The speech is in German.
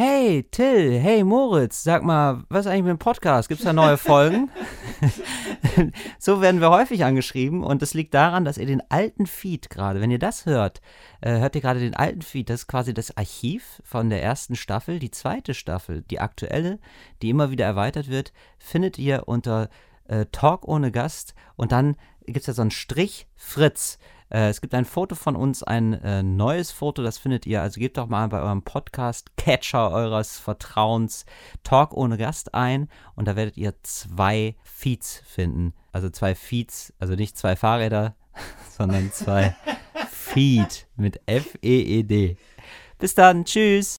Hey Till, hey Moritz, sag mal, was ist eigentlich mit dem Podcast? Gibt es da neue Folgen? so werden wir häufig angeschrieben und das liegt daran, dass ihr den alten Feed gerade, wenn ihr das hört, äh, hört ihr gerade den alten Feed, das ist quasi das Archiv von der ersten Staffel. Die zweite Staffel, die aktuelle, die immer wieder erweitert wird, findet ihr unter äh, Talk ohne Gast und dann gibt es ja so einen Strich Fritz. Äh, es gibt ein Foto von uns, ein äh, neues Foto, das findet ihr. Also gebt doch mal bei eurem Podcast-Catcher eures Vertrauens Talk ohne Gast ein und da werdet ihr zwei Feeds finden. Also zwei Feeds, also nicht zwei Fahrräder, sondern zwei Feed mit F-E-E-D. Bis dann, tschüss.